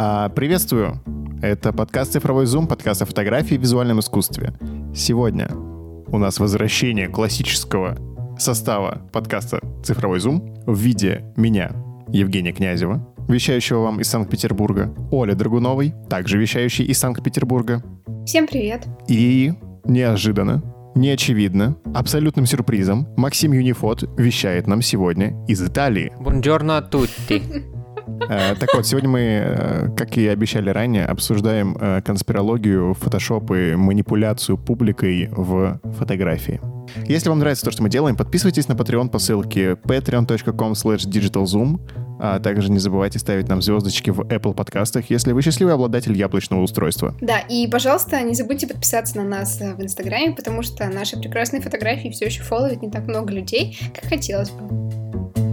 А, приветствую! Это подкаст «Цифровой зум», подкаст о фотографии и визуальном искусстве. Сегодня у нас возвращение классического состава подкаста «Цифровой зум» в виде меня, Евгения Князева, вещающего вам из Санкт-Петербурга, Оля Драгуновой, также вещающей из Санкт-Петербурга. Всем привет. И неожиданно, неочевидно, абсолютным сюрпризом Максим Юнифот вещает нам сегодня из Италии. Buongiorno a tutti. Э, Так вот, сегодня мы, э, как и обещали ранее, обсуждаем э, конспирологию, фотошоп и манипуляцию публикой в фотографии. Если вам нравится то, что мы делаем, подписывайтесь на Patreon по ссылке patreon.com digitalzoom, а также не забывайте ставить нам звездочки в Apple подкастах, если вы счастливый обладатель яблочного устройства. Да, и, пожалуйста, не забудьте подписаться на нас в Инстаграме, потому что наши прекрасные фотографии все еще фолловит не так много людей, как хотелось бы.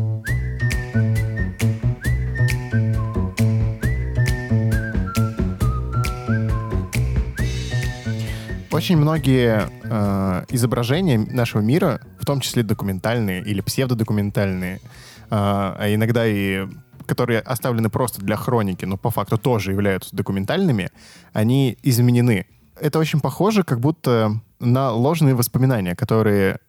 Очень многие э, изображения нашего мира, в том числе документальные или псевдодокументальные, э, а иногда и которые оставлены просто для хроники, но по факту тоже являются документальными, они изменены. Это очень похоже, как будто на ложные воспоминания, которые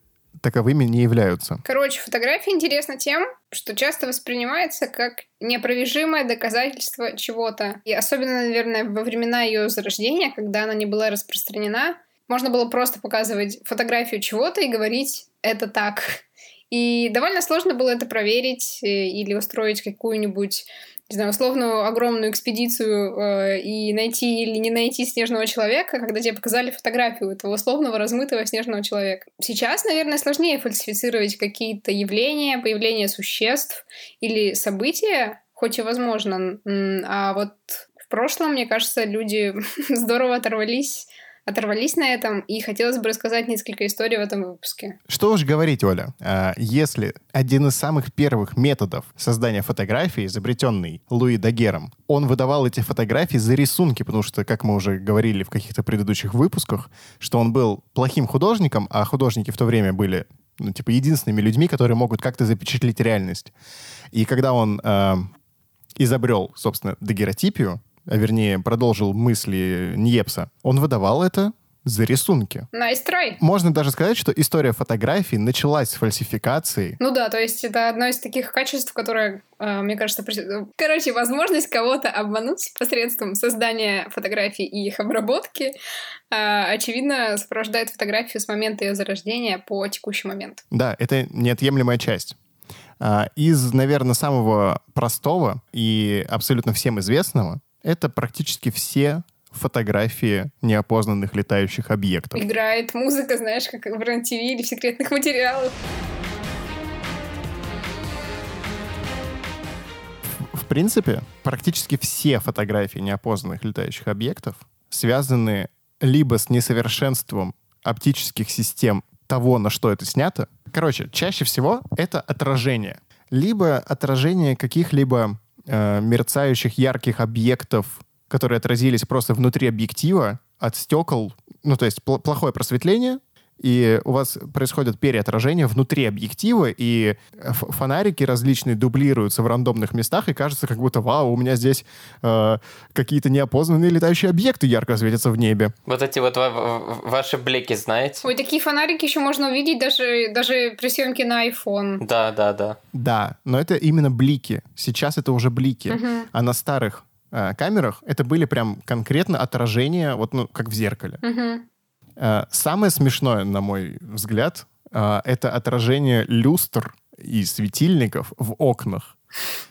таковыми не являются. Короче, фотография интересна тем, что часто воспринимается как неопровержимое доказательство чего-то. И особенно, наверное, во времена ее зарождения, когда она не была распространена, можно было просто показывать фотографию чего-то и говорить «это так». И довольно сложно было это проверить э, или устроить какую-нибудь не знаю, условную огромную экспедицию э, и найти или не найти снежного человека, когда тебе показали фотографию этого условного размытого снежного человека. Сейчас, наверное, сложнее фальсифицировать какие-то явления, появления существ или события, хоть и возможно. А вот в прошлом, мне кажется, люди здорово оторвались оторвались на этом, и хотелось бы рассказать несколько историй в этом выпуске. Что уж говорить, Оля, а, если один из самых первых методов создания фотографий, изобретенный Луи Дагером, он выдавал эти фотографии за рисунки, потому что, как мы уже говорили в каких-то предыдущих выпусках, что он был плохим художником, а художники в то время были ну, типа, единственными людьми, которые могут как-то запечатлеть реальность. И когда он э, изобрел, собственно, дагеротипию, а вернее продолжил мысли Ньепса, он выдавал это за рисунки. Nice try. Можно даже сказать, что история фотографий началась с фальсификации. Ну да, то есть это одно из таких качеств, которое, э, мне кажется, при- короче, возможность кого-то обмануть посредством создания фотографий и их обработки, э, очевидно, сопровождает фотографию с момента ее зарождения по текущий момент. Да, это неотъемлемая часть. А, Из, наверное, самого простого и абсолютно всем известного это практически все фотографии неопознанных летающих объектов. Играет музыка, знаешь, как в РЕН-ТВ или в секретных материалах. В принципе, практически все фотографии неопознанных летающих объектов связаны либо с несовершенством оптических систем того, на что это снято. Короче, чаще всего это отражение. Либо отражение каких-либо э, мерцающих ярких объектов, которые отразились просто внутри объектива от стекол. Ну, то есть пл- плохое просветление, и у вас происходит переотражение внутри объектива, и фонарики различные дублируются в рандомных местах, и кажется, как будто, вау, у меня здесь э, какие-то неопознанные летающие объекты ярко светятся в небе. Вот эти вот ва- ва- ваши блики, знаете? Ой, такие фонарики еще можно увидеть даже, даже при съемке на iPhone. Да, да, да. Да, но это именно блики. Сейчас это уже блики. Мгм. А на старых э, камерах это были прям конкретно отражения, вот, ну, как в зеркале. Мгм. Э, Самое смешное, на мой взгляд, э, это отражение люстр и светильников в окнах.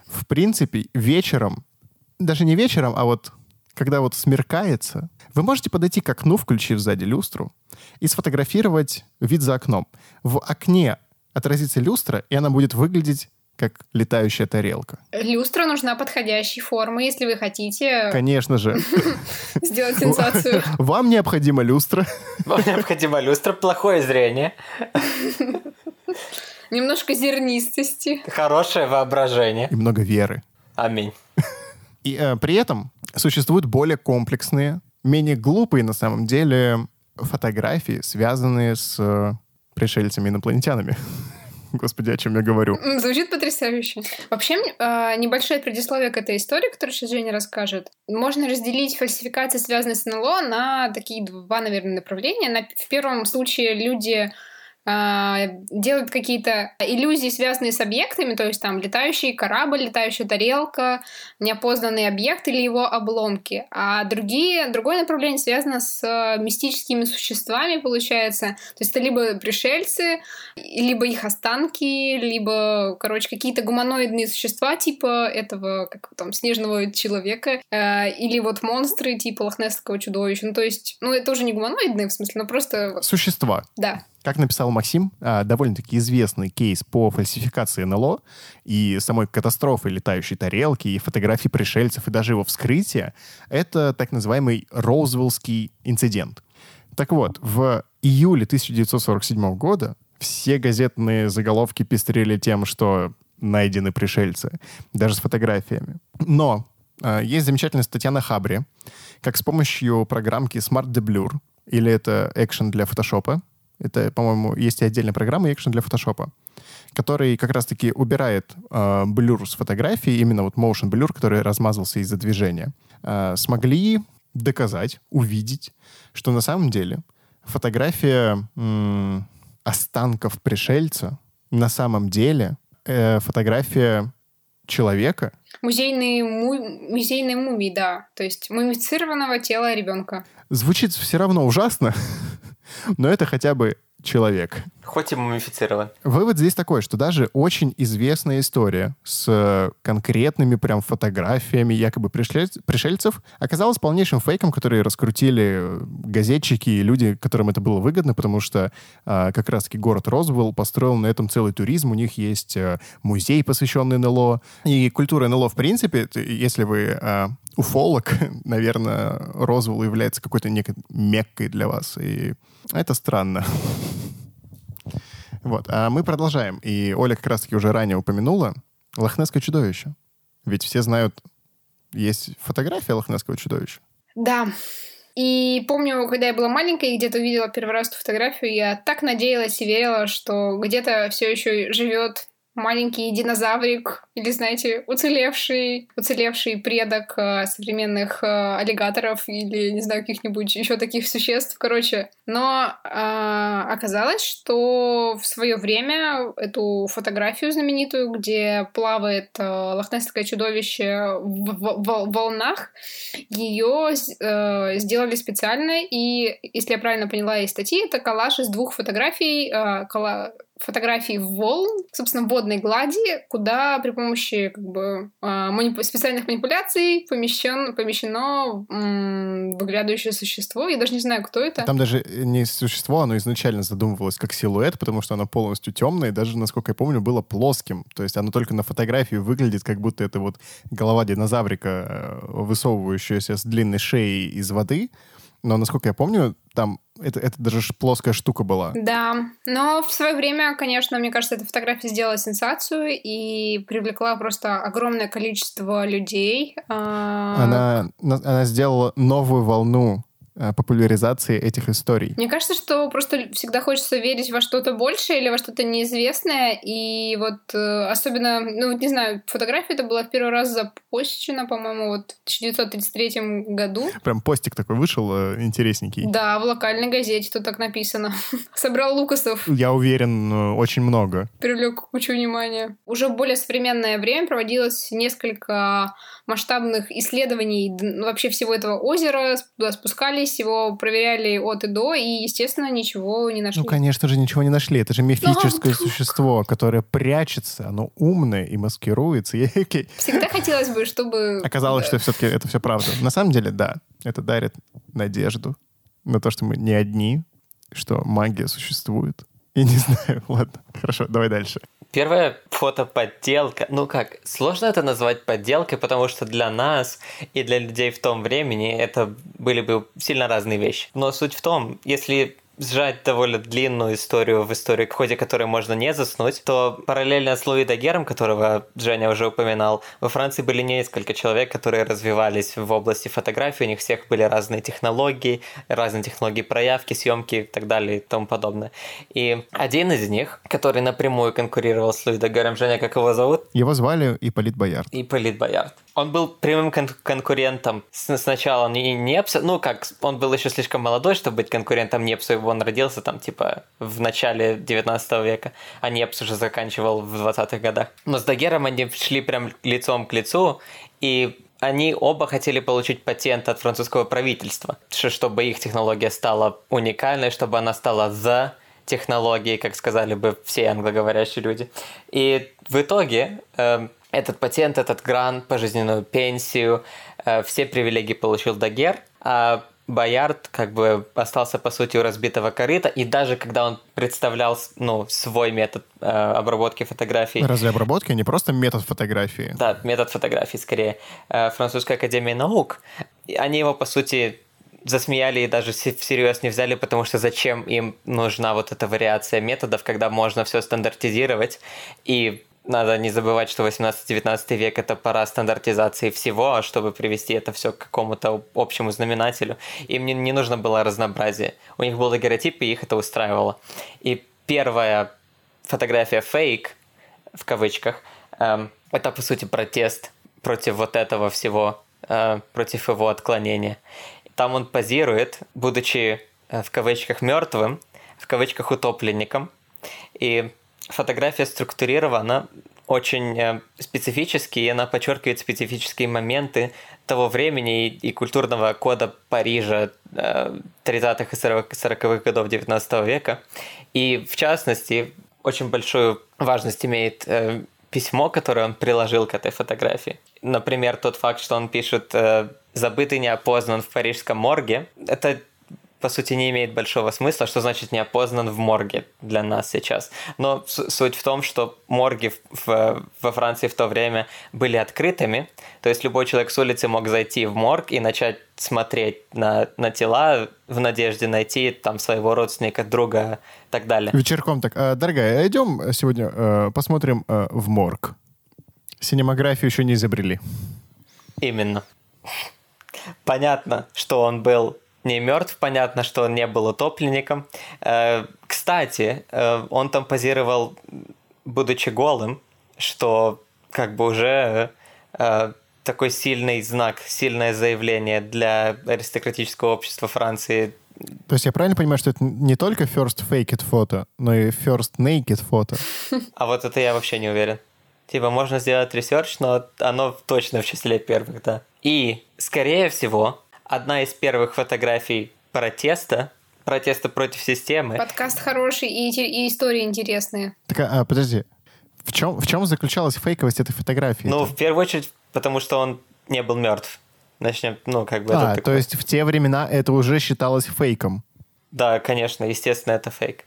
В принципе, вечером, даже не вечером, а вот когда вот смеркается, вы можете подойти к окну, включив сзади люстру, и сфотографировать вид за окном. В окне отразится люстра, и она будет выглядеть как летающая тарелка. Люстра нужна подходящей формы, если вы хотите Конечно же. сделать сенсацию. Вам необходима люстра. Вам необходима люстра, плохое зрение, Немножко зернистости. хорошее воображение. и много веры. Аминь. И э, при этом существуют более комплексные, менее глупые на самом деле фотографии, связанные с э, пришельцами-инопланетянами. Господи, о чем я говорю. Звучит потрясающе. Вообще, а, небольшое предисловие к этой истории, которую сейчас Женя расскажет. Можно разделить фальсификации, связанные с НЛО, на такие два, наверное, направления. На- в первом случае люди делают какие-то иллюзии, связанные с объектами, то есть там летающий корабль, летающая тарелка, неопознанный объект или его обломки. А другие, другое направление связано с э, мистическими существами, получается. То есть это либо пришельцы, либо их останки, либо, короче, какие-то гуманоидные существа типа этого, как там, снежного человека, э, или вот монстры типа лохнесского чудовища. Ну, то есть, ну, это уже не гуманоидные, в смысле, но просто, Существа. да. Как написал Максим, а, довольно-таки известный кейс по фальсификации НЛО и самой катастрофы летающей тарелки, и фотографий пришельцев, и даже его вскрытия — это так называемый Роузвиллский инцидент. Так вот, в июле 1947 года все газетные заголовки пестрели тем, что найдены пришельцы, даже с фотографиями. Но а, есть замечательная статья на Хабре, как с помощью программки Smart Deblur, или это экшен для фотошопа, это, по-моему, есть и отдельная программа экшен для фотошопа, который как раз-таки убирает э, блюр с фотографии, именно вот motion blur, который размазался из-за движения, э, смогли доказать, увидеть, что на самом деле фотография м, останков пришельца на самом деле э, фотография человека, Музейные, му- музейные мумии, да. То есть мумифицированного тела ребенка. звучит все равно ужасно, но это хотя бы человек. Хоть и мумифицирован. Вывод здесь такой, что даже очень известная история с э, конкретными прям фотографиями якобы пришельцев оказалась полнейшим фейком, который раскрутили э, газетчики и люди, которым это было выгодно, потому что а, как раз-таки город Розвелл построил на этом целый туризм. У них есть э, музей, посвященный НЛО. И культура НЛО, в принципе, если вы а, уфолог, наверное, Розвелл является какой-то некой меккой для вас. И это странно. Вот, а мы продолжаем. И Оля как раз-таки уже ранее упомянула лохнесское чудовище. Ведь все знают, есть фотография лохнесского чудовища. Да. И помню, когда я была маленькая и где-то увидела первый раз эту фотографию, я так надеялась и верила, что где-то все еще живет маленький динозаврик или, знаете, уцелевший, уцелевший предок э, современных э, аллигаторов или, не знаю, каких-нибудь еще таких существ, короче. Но э, оказалось, что в свое время эту фотографию знаменитую, где плавает э, лохнесское чудовище в, в- в волнах, ее э, сделали специально, и, если я правильно поняла из статьи, это коллаж из двух фотографий, э, колла- фотографий волн, собственно, водной глади, куда при помощи как бы э, манипу- специальных манипуляций помещен, помещено м, выглядывающее существо. Я даже не знаю, кто это. Там даже не существо, оно изначально задумывалось как силуэт, потому что оно полностью темное, и даже, насколько я помню, было плоским. То есть оно только на фотографии выглядит, как будто это вот голова динозаврика, э, высовывающаяся с длинной шеей из воды. Но, насколько я помню, там это, это даже плоская штука была. Да, но в свое время, конечно, мне кажется, эта фотография сделала сенсацию и привлекла просто огромное количество людей. А, Она, на- она сделала новую волну популяризации этих историй. Мне кажется, что просто всегда хочется верить во что-то большее или во что-то неизвестное. И вот э, особенно, ну вот не знаю, фотография это была в первый раз запущена, по-моему, вот в 1933 году. Прям постик такой вышел э, интересненький. Да, в локальной газете тут так написано. Собрал Лукасов, Я уверен, э, очень много. привлек кучу внимания. Уже в более современное время проводилось несколько масштабных исследований вообще всего этого озера. Туда спускались, его проверяли от и до, и, естественно, ничего не нашли. Ну, конечно же, ничего не нашли. Это же мифическое вдруг? существо, которое прячется, оно умное и маскируется. Всегда хотелось бы, чтобы... Оказалось, Да. что все-таки это все правда. На самом деле, да, это дарит надежду на то, что мы не одни, что магия существует. И не знаю, ладно, хорошо, давай дальше. Первая фотоподделка. Ну как, сложно это назвать подделкой, потому что для нас и для людей в том времени это были бы сильно разные вещи. Но суть в том, если сжать довольно длинную историю в историю, в ходе которой можно не заснуть, то параллельно с Луи Дагером, которого Женя уже упоминал, во Франции были несколько человек, которые развивались в области фотографии, у них всех были разные технологии, разные технологии проявки, съемки и так далее и тому подобное. И один из них, который напрямую конкурировал с Луи Дагером, Женя, как его зовут? Его звали Ипполит Боярд. Ипполит Боярд. Он был прямым кон- конкурентом. Сначала не Непса, ну как, он был еще слишком молодой, чтобы быть конкурентом Непсу, он родился там типа в начале 19 века, а Непс уже заканчивал в 20-х годах. Но с Дагером они шли прям лицом к лицу, и они оба хотели получить патент от французского правительства, чтобы их технология стала уникальной, чтобы она стала the технологией, как сказали бы все англоговорящие люди. И в итоге эм, этот патент, этот грант, пожизненную пенсию, э, все привилегии получил Дагер, а Боярд как бы остался, по сути, у разбитого корыта, и даже когда он представлял ну, свой метод э, обработки фотографий, Разве обработки? Не просто метод фотографии? да, метод фотографии скорее, э, Французской Академии Наук, они его, по сути, засмеяли и даже се- всерьез не взяли, потому что зачем им нужна вот эта вариация методов, когда можно все стандартизировать, и надо не забывать, что 18-19 век это пора стандартизации всего, а чтобы привести это все к какому-то общему знаменателю. Им не, не нужно было разнообразие. У них был дагеротип, и их это устраивало. И первая фотография фейк, в кавычках, эм, это по сути протест против вот этого всего, э, против его отклонения. Там он позирует, будучи э, в кавычках мертвым, в кавычках утопленником. И фотография структурирована очень э, специфически, и она подчеркивает специфические моменты того времени и, и культурного кода Парижа э, 30-х и 40-х годов 19 века. И в частности, очень большую важность имеет э, письмо, которое он приложил к этой фотографии. Например, тот факт, что он пишет э, «забытый не опознан в парижском морге». Это по сути, не имеет большого смысла, что значит не опознан в морге для нас сейчас. Но суть в том, что морги в- в- во Франции в то время были открытыми, то есть любой человек с улицы мог зайти в морг и начать смотреть на, на тела в надежде найти там своего родственника, друга и так далее. Вечерком так, «А, дорогая, идем сегодня э, посмотрим э, в морг. Синемографию еще не изобрели. Именно. Понятно, что он был не мертв, понятно, что он не был утопленником. Э, Кстати, э, он там позировал, будучи голым, что как бы уже э, такой сильный знак, сильное заявление для аристократического общества Франции. То есть я правильно понимаю, что это не только first faked фото, но и first naked фото? А вот это я вообще не уверен. Типа, можно сделать research, но оно точно в числе первых, да. И, скорее всего, одна из первых фотографий протеста, протеста против системы, Подкаст хороший и, и истории интересные. Так, а, подожди. В чем, в чем заключалась фейковость этой фотографии? ну, в первую очередь, потому что он не был мертв. Начнем, ну, как бы это а, то такое. есть в те времена это уже считалось фейком. Да, конечно, естественно, это фейк.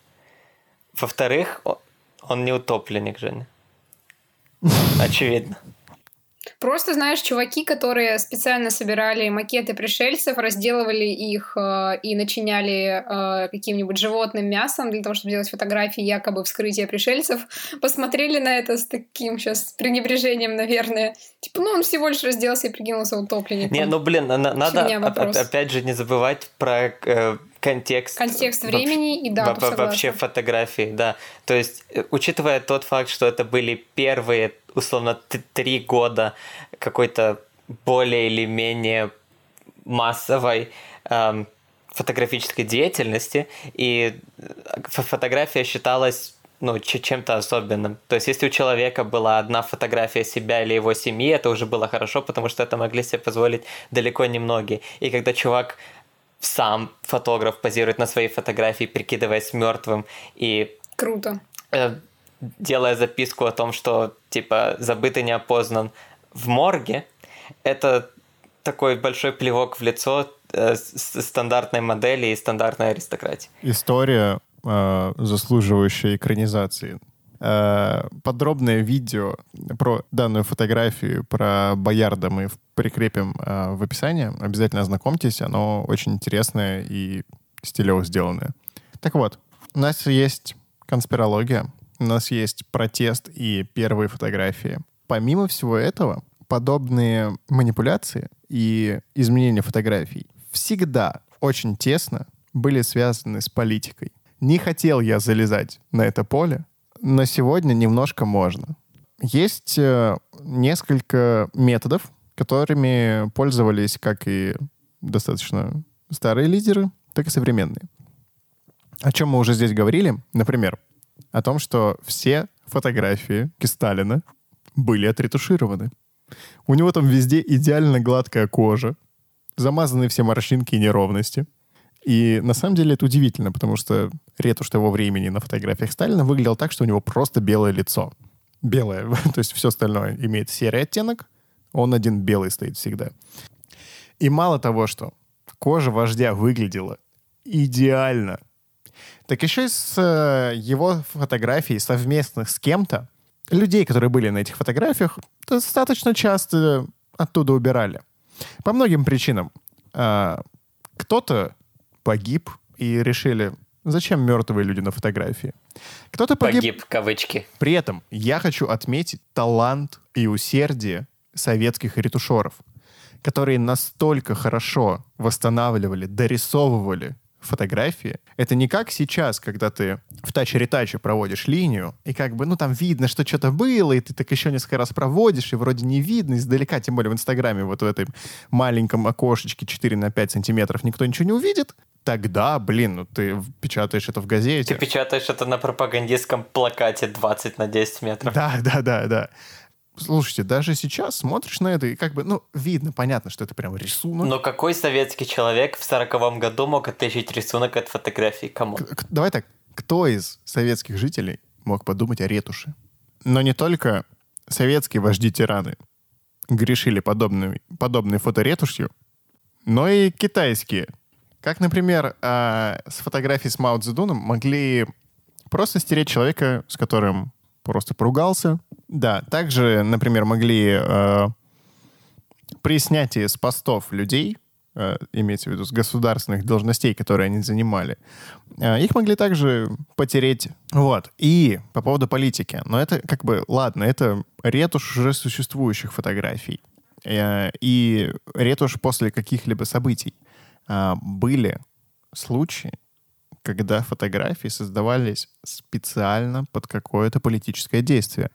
Во-вторых, он не утопленник, Женя. Очевидно. Просто, знаешь, чуваки, которые специально собирали макеты пришельцев, разделывали их э, и начиняли э, каким-нибудь животным мясом для того, чтобы сделать фотографии якобы вскрытия пришельцев, посмотрели на это с таким сейчас пренебрежением, наверное. Типа, ну он всего лишь разделся и прикинулся утопленником. Не, ну, блин, на- надо опять же не забывать про э, контекст. Контекст вообще- времени и Во- дату, во- согласна. вообще фотографии, да. То есть, э, учитывая тот факт, что это были первые, условно, три года какой-то более или менее массовой эм, фотографической деятельности, и э, фо- фотография считалась ну, чем-то особенным. То есть, если у человека была одна фотография себя или его семьи, это уже было хорошо, потому что это могли себе позволить далеко не многие. И когда чувак сам фотограф позирует на своей фотографии, прикидываясь мертвым и Круто. э, делая записку о том, что типа забытый не опознан в морге, это такой большой плевок в лицо э, стандартной модели и стандартной аристократии. История, э, заслуживающая экранизации. Э, подробное видео про данную фотографию, про Боярда мы прикрепим э, в описании. Обязательно ознакомьтесь, оно очень интересное и стилево сделанное. Так вот, у нас есть конспирология, у нас есть протест и первые фотографии. Помимо всего этого, подобные манипуляции и изменения фотографий всегда очень тесно были связаны с политикой. Не хотел я залезать на это поле, но сегодня немножко можно. Есть э, несколько методов, которыми пользовались как и достаточно старые лидеры, так и современные. О чем мы уже здесь говорили, например, о том, что все фотографии Сталина были отретушированы. У него там везде идеально гладкая кожа, замазаны все морщинки и неровности. И на самом деле это удивительно, потому что ретушь того времени на фотографиях Сталина выглядел так, что у него просто белое лицо. Белое, то есть все остальное имеет серый оттенок, он один белый стоит всегда. И мало того, что кожа вождя выглядела идеально, так еще и с э, его фотографий совместных с кем-то, людей, которые были на этих фотографиях, достаточно часто оттуда убирали. По многим причинам. А, кто-то погиб и решили, зачем мертвые люди на фотографии. Кто-то погиб. Погиб, кавычки. При этом я хочу отметить талант и усердие советских ретушеров, которые настолько хорошо восстанавливали, дорисовывали фотографии. Это не как сейчас, когда ты в тач-ретаче проводишь линию, и как бы, ну, там видно, что что-то было, и ты так еще несколько раз проводишь, и вроде не видно издалека, тем более в Инстаграме, вот в этой маленьком окошечке 4 на 5 сантиметров никто ничего не увидит, тогда, блин, ну ты печатаешь это в газете. Ты печатаешь это на пропагандистском плакате 20 на 10 метров. Да, да, да, да. Слушайте, даже сейчас смотришь на это, и как бы, ну, видно, понятно, что это прям рисунок. Но какой советский человек в сороковом году мог отличить рисунок от фотографии? Кому? Давай так, кто из советских жителей мог подумать о ретуши? Но не только советские вожди-тираны грешили подобной, подобной фоторетушью, но и китайские. Как, например, э, с фотографией с Мао Цзэдуном могли просто стереть человека, с которым просто поругался. Да, также, например, могли э, при снятии с постов людей, э, имеется в виду с государственных должностей, которые они занимали, э, их могли также потереть. Вот. И по поводу политики. Но это как бы, ладно, это ретушь уже существующих фотографий. Э, и ретушь после каких-либо событий. Э, были случаи, когда фотографии создавались специально под какое-то политическое действие.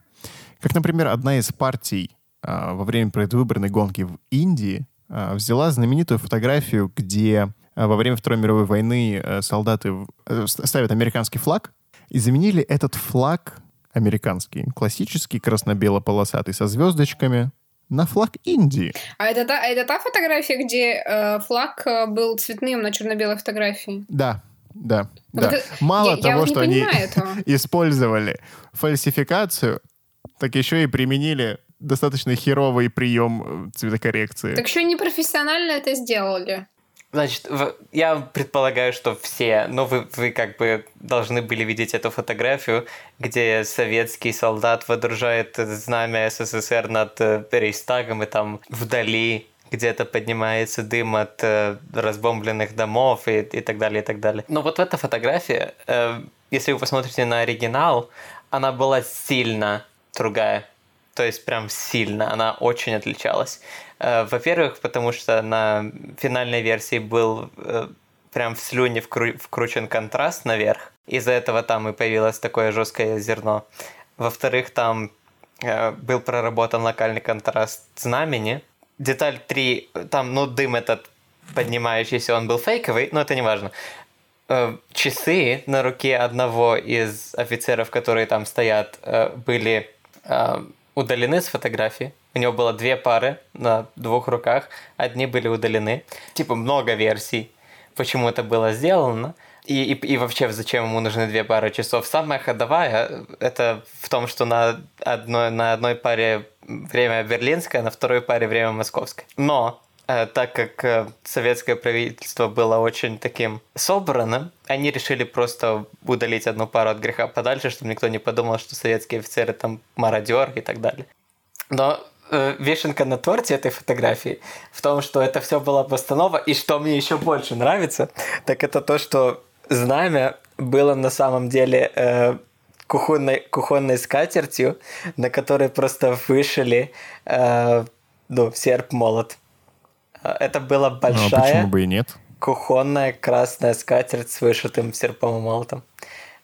Как, например, одна из партий а, во время предвыборной гонки в Индии а, взяла знаменитую фотографию, где а, во время Второй мировой войны а, солдаты а, ставят американский флаг и заменили этот флаг американский, классический красно-бело-полосатый со звездочками, на флаг Индии. А это та, это та фотография, где э, флаг э, был цветным на черно-белой фотографии? Да, да, вот да. Это... Мало я, того, я что они этого. использовали фальсификацию, так еще и применили достаточно херовый прием э, цветокоррекции. Так еще непрофессионально это сделали. Значит, я предполагаю, что все, но вы, вы как бы должны были видеть эту фотографию, где советский солдат водружает знамя СССР над э, Рейстагом, и там вдали где-то поднимается дым от э, разбомбленных домов и, и так далее, и так далее. Но вот эта фотография, э, если вы посмотрите на оригинал, она была сильно другая. То есть прям сильно, она очень отличалась. Э, во-первых, потому что на финальной версии был э, прям в слюне вкру- вкручен контраст наверх. Из-за этого там и появилось такое жесткое зерно. Во-вторых, там э, был проработан локальный контраст знамени, деталь 3, там, ну, дым этот поднимающийся, он был фейковый, но это не важно. Часы на руке одного из офицеров, которые там стоят, были удалены с фотографии. У него было две пары на двух руках, одни были удалены. Типа много версий, почему это было сделано. И, и, и вообще, зачем ему нужны две пары часов? Самая ходовая это в том, что на одной, на одной паре время берлинское, на второй паре время московское. Но э, так как э, советское правительство было очень таким собранным, они решили просто удалить одну пару от греха подальше, чтобы никто не подумал, что советские офицеры там мародер и так далее. Но э, вишенка на торте этой фотографии в том, что это все была постанова, и что мне еще больше нравится, так это то, что знамя было на самом деле э, кухонной, кухонной скатертью, на которой просто вышили э, ну, серп-молот. Это была большая... Ну, а почему бы и нет? Кухонная красная скатерть с вышитым серпом и молотом.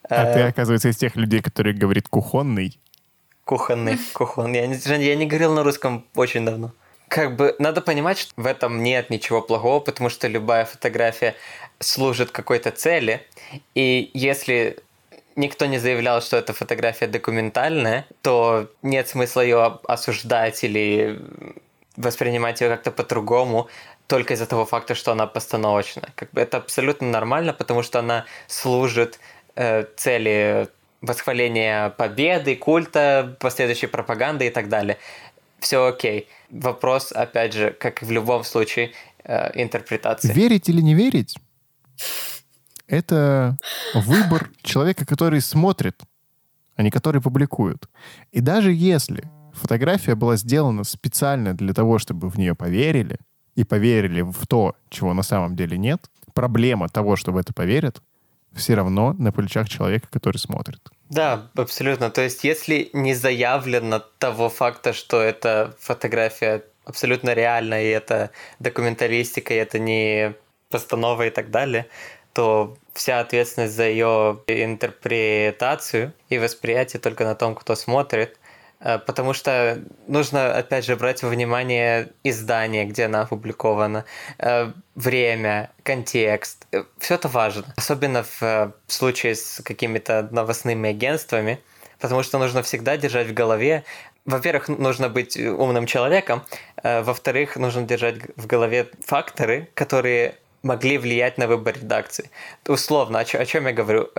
А э, ты, оказывается, из тех людей, которые говорит кухонный? Кухонный, кухонный. Я не, я не говорил на русском очень давно. Как бы надо понимать, что в этом нет ничего плохого, потому что любая фотография служит какой-то цели. И если никто не заявлял, что эта фотография документальная, то нет смысла ее осуждать или воспринимать ее как-то по-другому только из-за того факта, что она постановочная. Как бы это абсолютно нормально, потому что она служит э, цели восхваления победы, культа, последующей пропаганды и так далее. Все окей. Вопрос, опять же, как и в любом случае, э, интерпретации. Верить или не верить? Это выбор человека, который смотрит, а не который публикует. И даже если фотография была сделана специально для того, чтобы в нее поверили, и поверили в то, чего на самом деле нет, проблема того, что в это поверят, все равно на плечах человека, который смотрит. Да, абсолютно. То есть, если не заявлено того факта, что эта фотография абсолютно реальная, и это документалистика, и это не постанова и так далее, то вся ответственность за ее интерпретацию и восприятие только на том, кто смотрит. Э, потому что нужно, опять же, брать во внимание издание, где она опубликована, э, время, контекст. Э, Все это важно. Особенно в случае с какими-то новостными агентствами, потому что нужно всегда держать в голове во-первых, нужно быть умным человеком, во-вторых, нужно держать в голове факторы, которые могли влиять на выбор редакции. Условно, о, чем я говорю?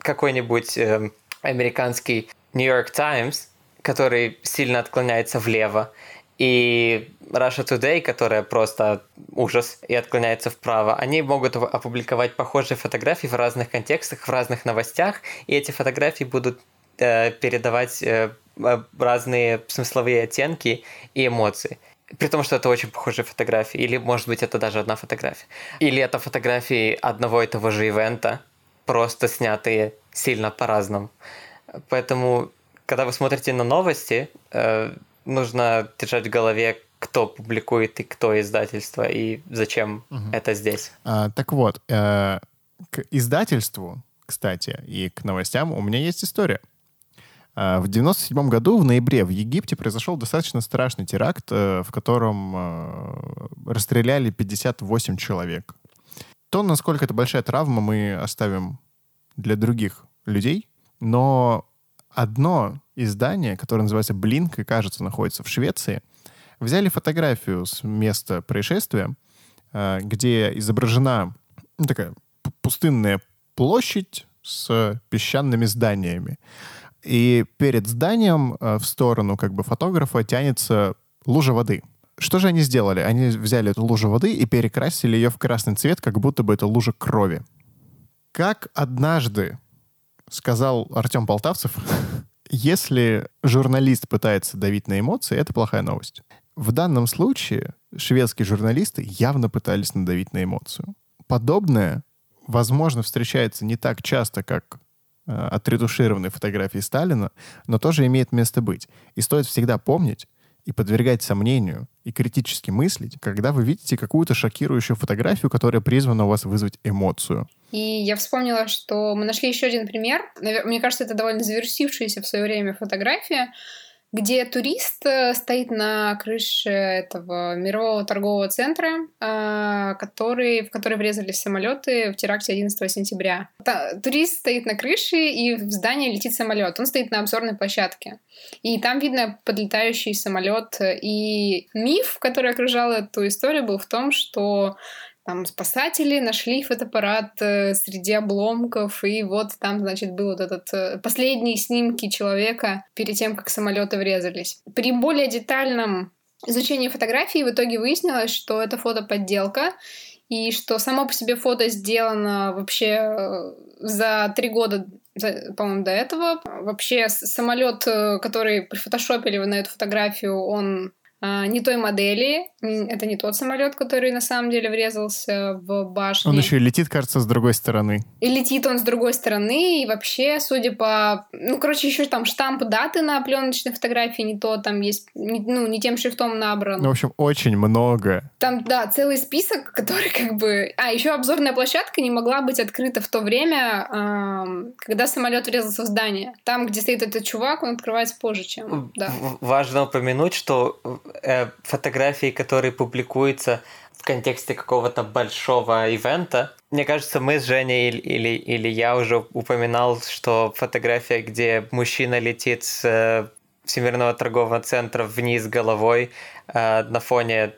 Какой-нибудь э, американский New York Times, который сильно отклоняется влево, и Russia Today, которая просто ужас и отклоняется вправо, они могут опубликовать похожие фотографии в разных контекстах, в разных новостях, и эти фотографии будут э, передавать э, разные смысловые оттенки и эмоции. При том, что это очень похожие фотографии. Или, может быть, это даже одна фотография. Или это фотографии одного и того же ивента, просто снятые сильно по-разному. Поэтому, когда вы смотрите на новости, э, нужно держать в голове, кто публикует и кто издательство, и зачем угу. это здесь. А, так вот, э, к издательству, кстати, и к новостям у меня есть история. А, в 97 году, в ноябре, в Египте произошел достаточно страшный теракт, э, в котором э, расстреляли 58 человек. То, насколько это большая травма, мы оставим для других людей. Но одно издание, которое называется «Блинк» и, кажется, находится в Швеции, взяли фотографию с места происшествия, э, где изображена ну, такая пустынная площадь с песчаными зданиями. И перед зданием э, в сторону как бы фотографа тянется лужа воды. Что же они сделали? Они взяли эту лужу воды и перекрасили ее в красный цвет, как будто бы это лужа крови. Как однажды сказал Артем Полтавцев, если журналист пытается давить на эмоции, это плохая новость. В данном случае шведские журналисты явно пытались надавить на эмоцию. Подобное, возможно, встречается не так часто, как Э, отретушированной фотографии Сталина, но тоже имеет место быть. И стоит всегда помнить и подвергать сомнению и критически мыслить, когда вы видите какую-то шокирующую фотографию, которая призвана у вас вызвать эмоцию. И я вспомнила, что мы нашли еще один пример. Мне кажется, это довольно завершившаяся в свое время фотография, где турист э, стоит на крыше этого мирового торгового центра, а, который, в который врезались самолеты в теракте 11 сентября. Турист стоит на крыше, и в здание летит самолет. Он стоит на обзорной площадке. И там видно подлетающий самолет. И миф, который окружал эту историю, был в том, что там спасатели нашли фотоаппарат э, среди обломков, и вот там, значит, был вот этот э, последние снимки человека перед тем, как самолеты врезались. При более детальном изучении фотографии в итоге выяснилось, что это фотоподделка, и что само по себе фото сделано вообще э, за три года, по-моему, до этого. Вообще самолет, который прифотошопили на эту фотографию, он не той модели. Это не тот самолет, который на самом деле врезался в башню. Он еще и летит, кажется, с другой стороны. И летит он с другой стороны, и вообще, судя по... Ну, короче, еще там штамп даты на пленочной фотографии не то, там есть, ну, не тем шрифтом набран. Ну, в общем, очень много. Там, да, целый список, который как бы... А, еще обзорная площадка не могла быть открыта в то время, когда самолет врезался в здание. Там, где стоит этот чувак, он открывается позже, чем... Да. Важно упомянуть, что э, фотографии, которые публикуются в контексте какого-то большого ивента. Мне кажется, мы с Женей или, или, или я уже упоминал, что фотография, где мужчина летит с э, Всемирного торгового центра вниз головой э, на фоне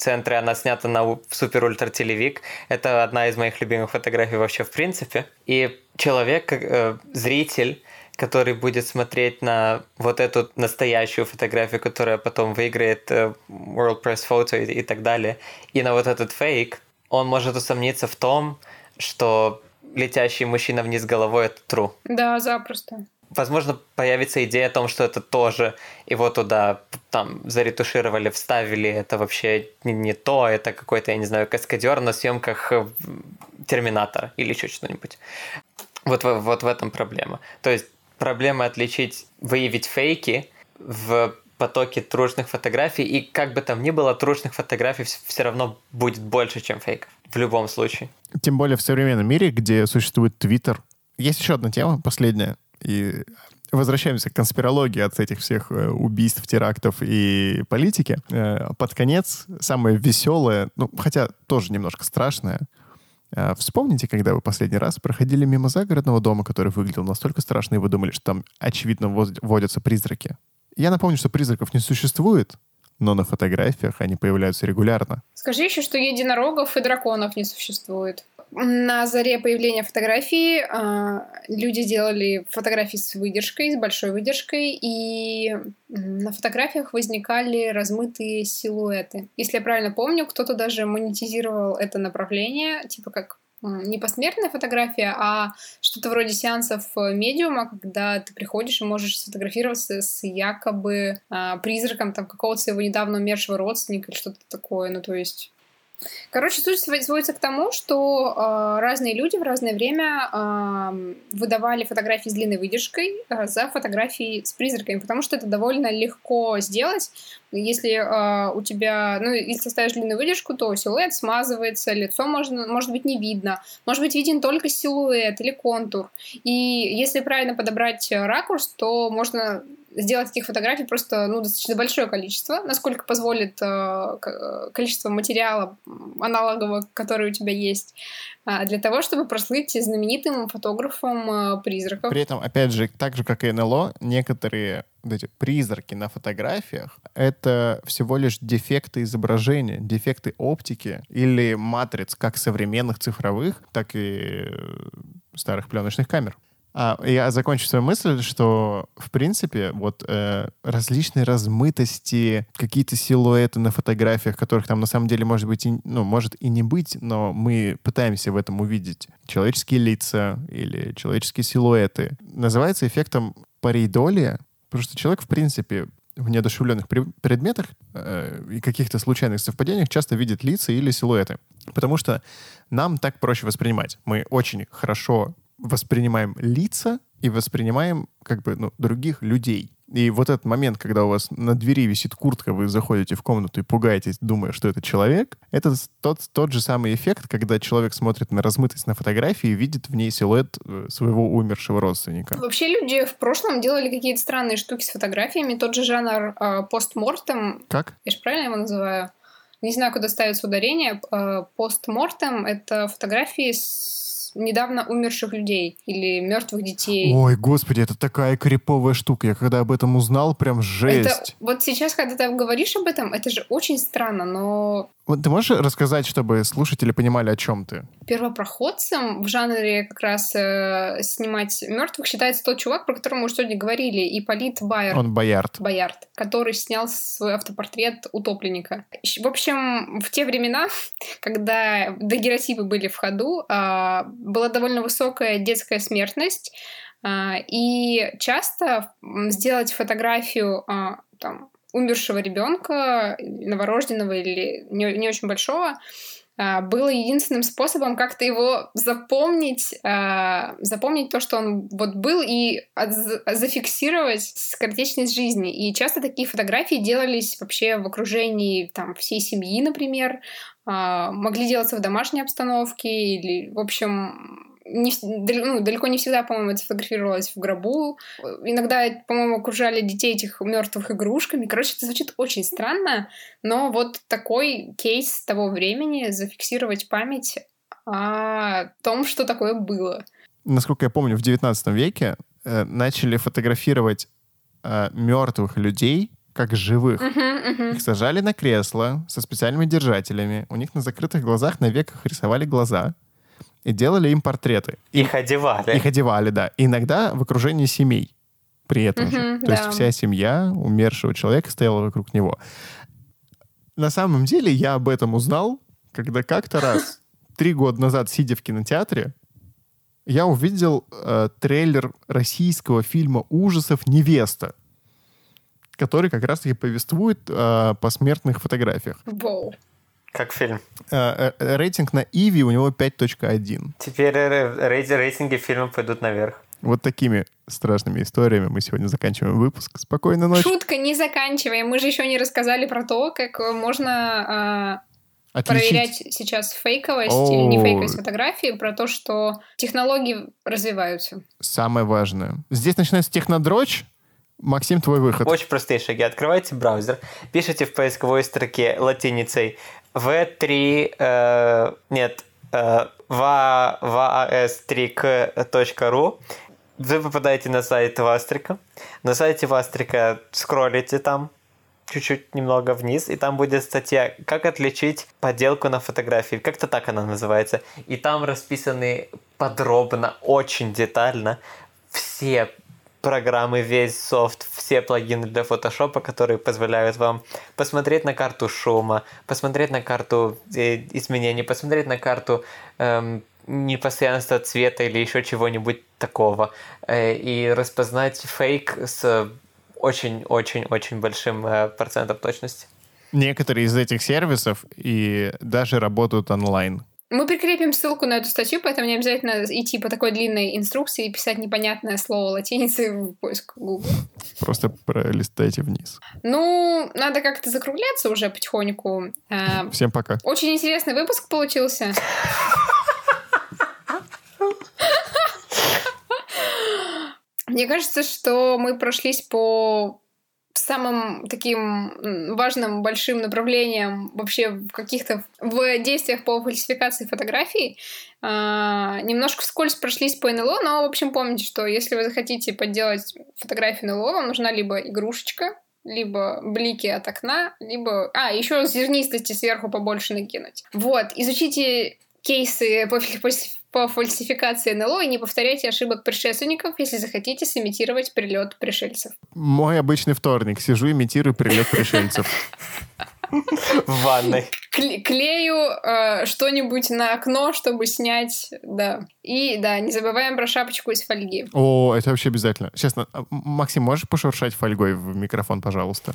центра, она снята на супер ультра телевик. Это одна из моих любимых фотографий вообще в принципе. И человек, э, зритель, который будет смотреть на вот эту настоящую фотографию, которая потом выиграет э, World Press Photo и, и так далее, и на вот этот фейк, он может усомниться в том, что летящий мужчина вниз головой — это true. Да, запросто. Возможно, появится идея о том, что это тоже его туда там заретушировали, вставили, это вообще не, не то, это какой-то, я не знаю, каскадер на съемках э, Терминатора или еще что-нибудь. Вот, вот в этом проблема. То есть проблема отличить, выявить фейки в потоке трушных фотографий, и как бы там ни было, трушных фотографий все равно будет больше, чем фейков. В любом случае. Тем более в современном мире, где существует Твиттер. Есть еще одна тема, последняя. И возвращаемся к конспирологии от этих всех э, убийств, терактов и политики. Э, под конец самое веселое, ну, хотя тоже немножко страшное, вспомните, когда вы последний раз проходили мимо загородного дома, который выглядел настолько страшно, и вы думали, что там, очевидно, водятся призраки. Я напомню, что призраков не существует, но на фотографиях они появляются регулярно. Скажи еще, что единорогов и драконов не существует. На заре появления фотографии э, люди делали фотографии с выдержкой, с большой выдержкой, и на фотографиях возникали размытые силуэты. Если я правильно помню, кто-то даже монетизировал это направление, типа как не посмертная фотография, а что-то вроде сеансов э, медиума, когда ты приходишь и можешь сфотографироваться с якобы а, призраком там какого-то своего недавно умершего родственника или что-то такое. Ну, то есть Короче, суть сводится к тому, что э, разные люди в разное время э, выдавали фотографии с длинной выдержкой э, за фотографии с призраками, потому что это довольно легко сделать. Если э, у тебя, ну, если ставишь длинную выдержку, то силуэт смазывается, лицо можно, может быть не видно, может быть виден только силуэт или контур. И если правильно подобрать ракурс, то можно сделать таких фотографий просто ну, достаточно большое количество, насколько позволит э, количество материала аналогового, который у тебя есть, э, для того, чтобы прослыть знаменитым фотографом э, призраков. При этом, опять же, так же, как и НЛО, некоторые вот эти призраки на фотографиях — это всего лишь дефекты изображения, дефекты оптики или матриц как современных цифровых, так и э, старых пленочных камер. А, я закончу свою мысль, что, в принципе, вот э, различные размытости, какие-то силуэты на фотографиях, которых там на самом деле может быть, и, ну, может и не быть, но мы пытаемся в этом увидеть человеческие лица или человеческие силуэты, называется эффектом парейдолия, потому что человек, в принципе, в неодушевленных предметах э, и каких-то случайных совпадениях часто видит лица или силуэты. Потому что нам так проще воспринимать. Мы очень хорошо воспринимаем лица и воспринимаем как бы ну, других людей. И вот этот момент, когда у вас на двери висит куртка, вы заходите в комнату и пугаетесь, думая, что это человек, это тот, тот же самый эффект, когда человек смотрит на размытость на фотографии и видит в ней силуэт э, своего умершего родственника. Вообще люди в прошлом делали какие-то странные штуки с фотографиями. Тот же жанр э, постмортем. Как? Я же правильно его называю? Не знаю, куда ставится ударение. Э, постмортем — это фотографии с недавно умерших людей или мертвых детей. Ой, господи, это такая криповая штука. Я когда об этом узнал, прям жесть. Это, вот сейчас, когда ты говоришь об этом, это же очень странно, но вот ты можешь рассказать, чтобы слушатели понимали, о чем ты? Первопроходцем в жанре как раз э, снимать мертвых считается тот чувак, про которого мы уже сегодня говорили, Ипполит Байер. Он Боярд. Боярд, который снял свой автопортрет утопленника. В общем, в те времена, когда дагеротипы были в ходу, э, была довольно высокая детская смертность, э, и часто сделать фотографию э, там, умершего ребенка, новорожденного или не, не очень большого, а, было единственным способом как-то его запомнить, а, запомнить то, что он вот был, и зафиксировать скоротечность жизни. И часто такие фотографии делались вообще в окружении там, всей семьи, например, а, могли делаться в домашней обстановке, или, в общем, не, ну, далеко не всегда, по-моему, это фотографировалось в гробу. Иногда, по-моему, окружали детей этих мертвых игрушками. Короче, это звучит очень странно, но вот такой кейс того времени зафиксировать память о том, что такое было. Насколько я помню, в 19 веке э, начали фотографировать э, мертвых людей как живых. Uh-huh, uh-huh. Их сажали на кресло со специальными держателями. У них на закрытых глазах на веках рисовали глаза и делали им портреты. Их одевали. Их одевали, да. иногда в окружении семей при этом угу, же. То да. есть вся семья умершего человека стояла вокруг него. На самом деле я об этом узнал, когда как-то раз, три года назад, сидя в кинотеатре, я увидел э, трейлер российского фильма ужасов «Невеста», который как раз-таки повествует э, о посмертных фотографиях. Воу. Как фильм. Э, э, рейтинг на Иви у него 5.1. Теперь рейтинги фильма пойдут наверх. Вот такими страшными историями мы сегодня заканчиваем выпуск. Спокойной ночи. Шутка, не заканчиваем. Мы же еще не рассказали про то, как можно э, проверять сейчас фейковость О. или не фейковость фотографии, про то, что технологии развиваются. Самое важное. Здесь начинается технодрочь, Максим, твой выход. Очень простые шаги. Открывайте браузер, пишите в поисковой строке латиницей v3, э, нет, э, vas3k.ru вы попадаете на сайт Вастрика. На сайте Вастрика скроллите там чуть-чуть немного вниз, и там будет статья «Как отличить подделку на фотографии». Как-то так она называется. И там расписаны подробно, очень детально все программы, весь софт, все плагины для фотошопа, которые позволяют вам посмотреть на карту шума, посмотреть на карту э, изменений, посмотреть на карту эм, непостоянства цвета или еще чего-нибудь такого, э, и распознать фейк с очень-очень-очень большим э, процентом точности. Некоторые из этих сервисов и даже работают онлайн. Мы прикрепим ссылку на эту статью, поэтому не обязательно идти по такой длинной инструкции и писать непонятное слово латиницей в поиск Google. Просто пролистайте вниз. Ну, надо как-то закругляться уже потихоньку. А, Всем пока. Очень интересный выпуск получился. Мне кажется, что мы прошлись по самым таким важным большим направлением вообще в каких-то в действиях по фальсификации фотографий э, немножко вскользь прошлись по НЛО, но в общем помните, что если вы захотите подделать фотографию НЛО, вам нужна либо игрушечка, либо блики от окна, либо... А, еще зернистости сверху побольше накинуть. Вот, изучите кейсы по, по фальсификации НЛО и не повторяйте ошибок предшественников, если захотите сымитировать прилет пришельцев. Мой обычный вторник. Сижу, имитирую прилет пришельцев. В ванной. Клею э, что-нибудь на окно, чтобы снять, да. И, да, не забываем про шапочку из фольги. О, это вообще обязательно. Честно, Максим, можешь пошуршать фольгой в микрофон, пожалуйста?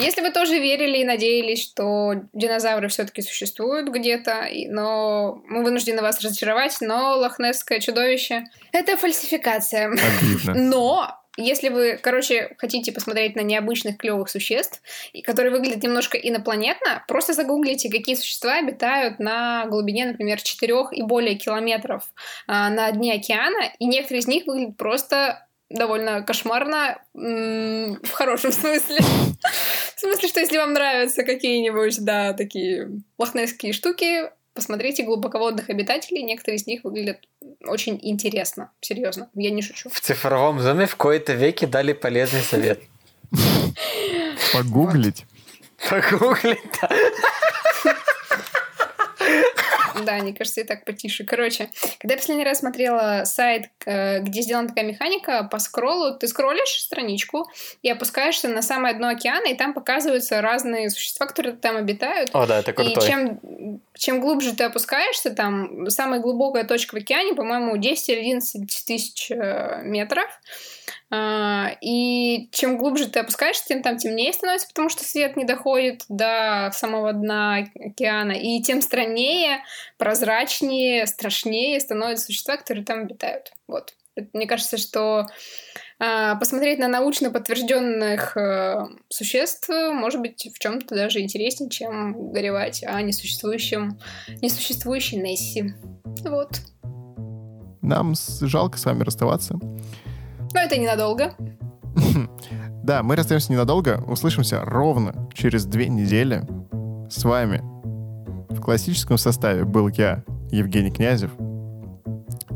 Если вы тоже верили и надеялись, что динозавры все-таки существуют где-то, но мы вынуждены вас разочаровать, но лохнесское чудовище — это фальсификация. Обидно. Но если вы, короче, хотите посмотреть на необычных клевых существ, которые выглядят немножко инопланетно, просто загуглите, какие существа обитают на глубине, например, 4 и более километров а, на дне океана, и некоторые из них выглядят просто довольно кошмарно в хорошем смысле. В смысле, что если вам нравятся какие-нибудь, да, такие лохнесские штуки, посмотрите глубоководных обитателей. Некоторые из них выглядят очень интересно. Серьезно, я не шучу. В цифровом зоме в кои-то веке дали полезный совет. Погуглить. Погуглить, да. Да, мне кажется, и так потише. Короче, когда я последний раз смотрела сайт, э, где сделана такая механика, по скроллу ты скроллишь страничку и опускаешься на самое дно океана, и там показываются разные существа, которые там обитают. О, да, это крутой. И чем, чем глубже ты опускаешься, там самая глубокая точка в океане, по-моему, 10 или 11 тысяч э, метров. А, и чем глубже ты опускаешься, тем там темнее становится, потому что свет не доходит до самого дна океана. И тем страннее, прозрачнее, страшнее становятся существа, которые там обитают. Вот. Мне кажется, что э, посмотреть на научно подтвержденных э, существ может быть в чем-то даже интереснее, чем горевать о несуществующем, несуществующей Несси. Вот. Нам жалко с вами расставаться. Но это ненадолго. Да, мы расстаемся ненадолго. Услышимся ровно через две недели. С вами в классическом составе был я, Евгений Князев.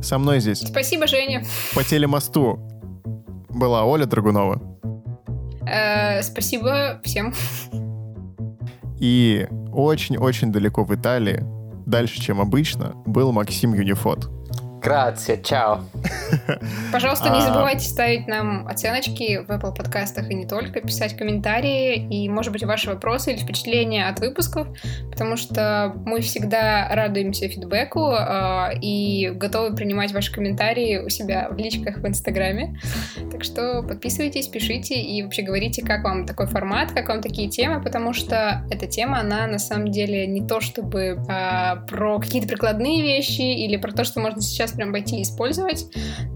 Со мной здесь... Спасибо, Женя. По телемосту была Оля Драгунова. Э, спасибо всем. И очень-очень далеко в Италии, дальше, чем обычно, был Максим Юнифот. Грация, чао. Пожалуйста, не а. забывайте ставить нам оценочки в Apple подкастах и не только, писать комментарии и, может быть, ваши вопросы или впечатления от выпусков, потому что мы всегда радуемся фидбэку э, и готовы принимать ваши комментарии у себя в личках в Инстаграме. Так что подписывайтесь, пишите и вообще говорите, как вам такой формат, как вам такие темы, потому что эта тема, она на самом деле не то чтобы э, про какие-то прикладные вещи или про то, что можно сейчас прям пойти и использовать,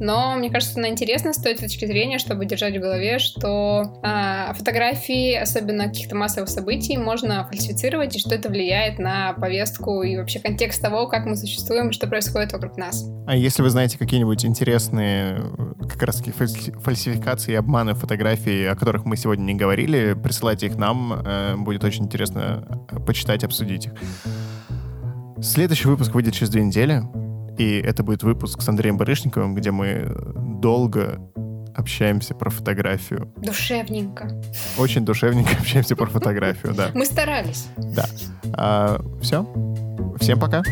но мне кажется, она интересна с той точки зрения, чтобы держать в голове, что э, фотографии, особенно каких-то массовых событий, можно фальсифицировать, и что это влияет на повестку и вообще контекст того, как мы существуем что происходит вокруг нас. А если вы знаете какие-нибудь интересные как раз таки фальсификации и обманы фотографий, о которых мы сегодня не говорили, присылайте их нам, э, будет очень интересно почитать, обсудить их. Следующий выпуск выйдет через две недели. И это будет выпуск с Андреем Барышниковым, где мы долго общаемся про фотографию. Душевненько. Очень душевненько общаемся про фотографию, да. Мы старались. Да. А, все. Всем пока.